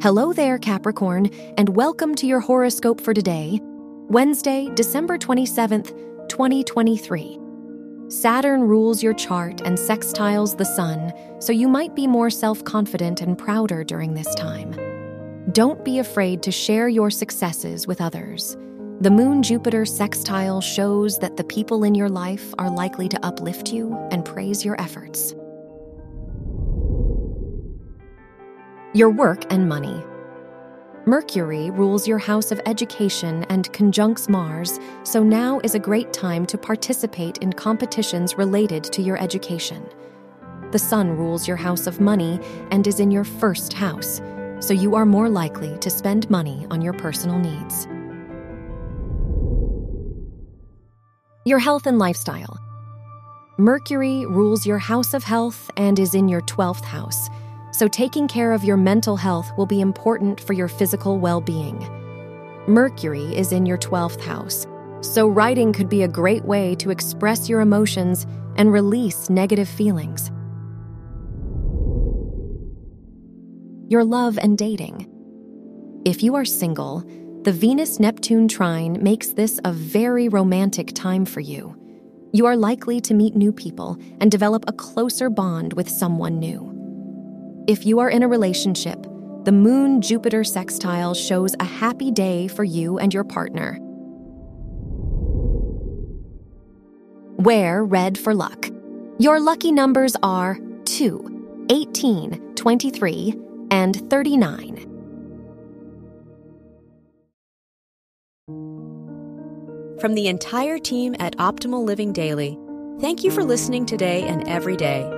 Hello there, Capricorn, and welcome to your horoscope for today, Wednesday, December 27th, 2023. Saturn rules your chart and sextiles the sun, so you might be more self confident and prouder during this time. Don't be afraid to share your successes with others. The Moon Jupiter sextile shows that the people in your life are likely to uplift you and praise your efforts. Your work and money. Mercury rules your house of education and conjuncts Mars, so now is a great time to participate in competitions related to your education. The Sun rules your house of money and is in your first house, so you are more likely to spend money on your personal needs. Your health and lifestyle. Mercury rules your house of health and is in your 12th house, so taking care of your mental health will be important for your physical well being. Mercury is in your 12th house, so writing could be a great way to express your emotions and release negative feelings. Your love and dating. If you are single, the Venus Neptune trine makes this a very romantic time for you. You are likely to meet new people and develop a closer bond with someone new. If you are in a relationship, the Moon Jupiter sextile shows a happy day for you and your partner. Wear red for luck. Your lucky numbers are 2, 18, 23, and 39. From the entire team at Optimal Living Daily, thank you for listening today and every day.